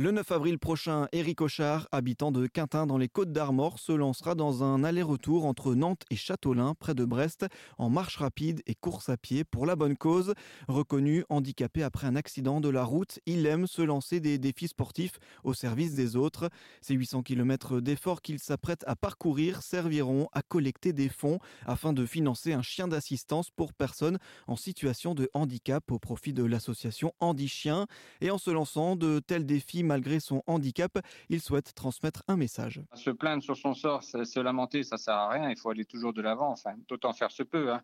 Le 9 avril prochain, Éric Auchard, habitant de Quintin dans les Côtes d'Armor, se lancera dans un aller-retour entre Nantes et Châteaulin, près de Brest, en marche rapide et course à pied pour la bonne cause. Reconnu handicapé après un accident de la route, il aime se lancer des défis sportifs au service des autres. Ces 800 km d'efforts qu'il s'apprête à parcourir serviront à collecter des fonds afin de financer un chien d'assistance pour personnes en situation de handicap au profit de l'association Handi Chien. Et en se lançant de tels défis malgré son handicap, il souhaite transmettre un message. Se plaindre sur son sort, se lamenter, ça sert à rien. Il faut aller toujours de l'avant. Enfin, d'autant faire se peut. Hein.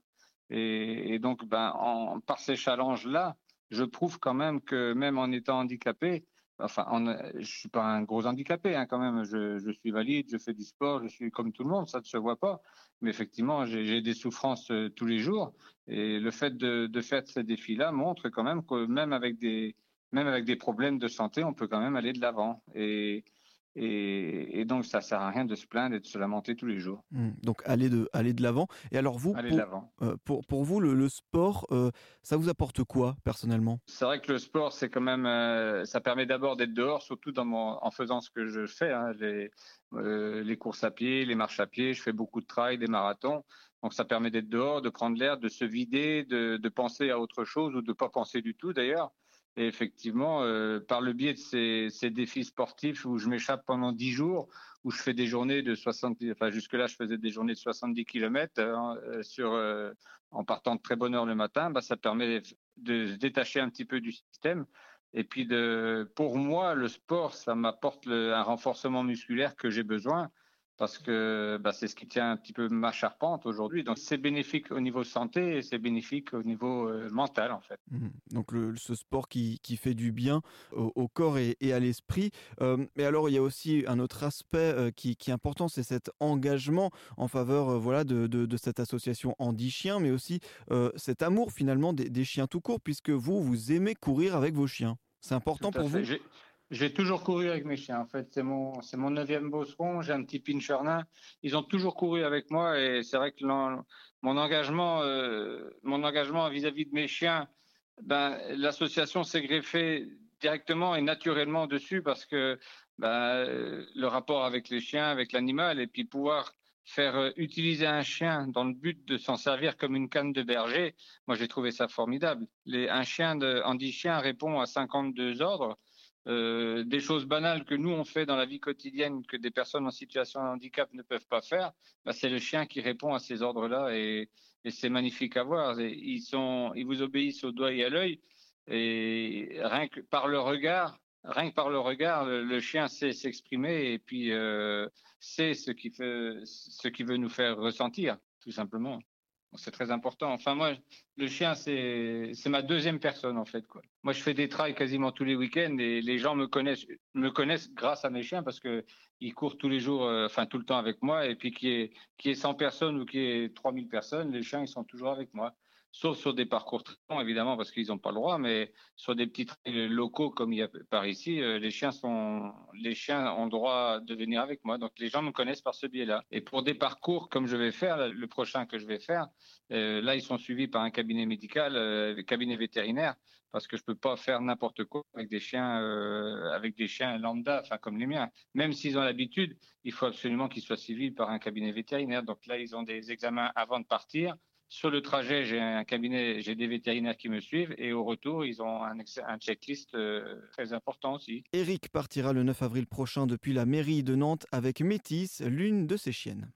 Et, donc, ben, en, par ces challenges-là, je prouve quand même que même en étant handicapé, enfin, je suis pas un gros handicapé hein, quand même. Je, je, suis valide, je fais du sport, je suis comme tout le monde, ça ne se voit pas. Mais effectivement, j'ai des souffrances euh, tous les jours. Et le fait de, de faire ces défis-là montre quand même que même avec des même avec des problèmes de santé, on peut quand même aller de l'avant. Et, et, donc, ça sert à rien de se plaindre et de se lamenter tous les jours. Mmh. donc, aller de, aller de l'avant. Et alors, vous, pour, euh, pour, pour, vous, le, sport, euh, ça vous apporte quoi, personnellement? C'est vrai que le sport, c'est quand même, euh, ça permet d'abord d'être dehors, surtout dans mon, en faisant ce que je fais, hein, les, les courses à pied, les marches à pied. Je fais beaucoup de trail, des marathons. Donc, ça permet d'être dehors, de prendre l'air, de se vider, de, de penser à autre chose ou de pas penser du tout, d'ailleurs. Et effectivement, euh, par le biais de ces, défis sportifs où je m'échappe pendant 10 jours, où je fais des journées de 70, enfin jusque-là je faisais des journées de 70 km euh, sur, euh, en partant de très bonne heure le matin, bah, ça permet de se détacher un petit peu du système. Et puis de, pour moi, le sport, ça m'apporte un renforcement musculaire que j'ai besoin parce que bah, c'est ce qui tient un petit peu ma charpente aujourd'hui. Donc c'est bénéfique au niveau santé et c'est bénéfique au niveau euh, mental en fait. Mmh. Donc le, ce sport qui, qui, fait du bien au, corps et, à l'esprit. Euh, mais alors il y a aussi un autre aspect euh, qui, qui, est important, c'est cet engagement en faveur voilà de, de, de, cette association Andy Chien, mais aussi cet amour finalement des, des, chiens tout court, puisque vous vous aimez courir avec vos chiens. C'est important pour vous? J'ai toujours couru avec mes chiens. En fait, c'est mon c'est mon neuvième bosseron. J'ai un petit pincher nain. Ils ont toujours couru avec moi et c'est vrai que mon engagement euh, mon engagement vis-à-vis de mes chiens, ben l'association s'est greffée directement et naturellement dessus parce que ben, le rapport avec les chiens, avec l'animal et puis pouvoir faire euh, utiliser un chien dans le but de s'en servir comme une canne de berger, moi j'ai trouvé ça formidable. Les, un chien de Andy Chien répond à 52 ordres. Euh, des choses banales que nous on fait dans la vie quotidienne que des personnes en situation de handicap ne peuvent pas faire, bah, c'est le chien qui répond à ces ordres-là et, et c'est magnifique à voir. ils sont, ils vous obéissent au doigt et à l'œil et rien que par le regard, rien que par le regard, le, chien sait s'exprimer et puis euh, sait ce qui fait, ce qui veut nous faire ressentir, tout simplement. C'est très important. Enfin, moi, le chien, c'est ma deuxième personne, en fait. Quoi. Moi, je fais des trails quasiment tous les week-ends et les gens me connaissent, me connaissent grâce à mes chiens parce que ils courent tous les jours, euh, enfin, tout le temps avec moi. Et puis, qui est, qui est 100 personnes ou qui est 3000 personnes, les chiens, ils sont toujours avec moi sauf sur des parcours très longs, évidemment, parce qu'ils n'ont pas le droit, mais sur des petits trails locaux comme il y a par ici, euh, les chiens sont, les chiens ont droit de venir avec moi. Donc les gens me connaissent par ce biais-là. Et pour des parcours comme je vais faire, le prochain que je vais faire, euh, là ils sont suivis par un cabinet médical, euh, cabinet vétérinaire, parce que je peux pas faire n'importe quoi avec des chiens, euh, avec des chiens lambda, enfin comme les miens. Même s'ils ont l'habitude, il faut absolument qu'ils soient suivis par un cabinet vétérinaire. Donc là ils ont des examens avant de partir sur le trajet, j'ai un cabinet, j'ai des vétérinaires qui me suivent et au retour, ils ont un, checklist euh, très important aussi. Eric partira le 9 avril prochain depuis la mairie de Nantes avec Métis, l'une de ses chiennes.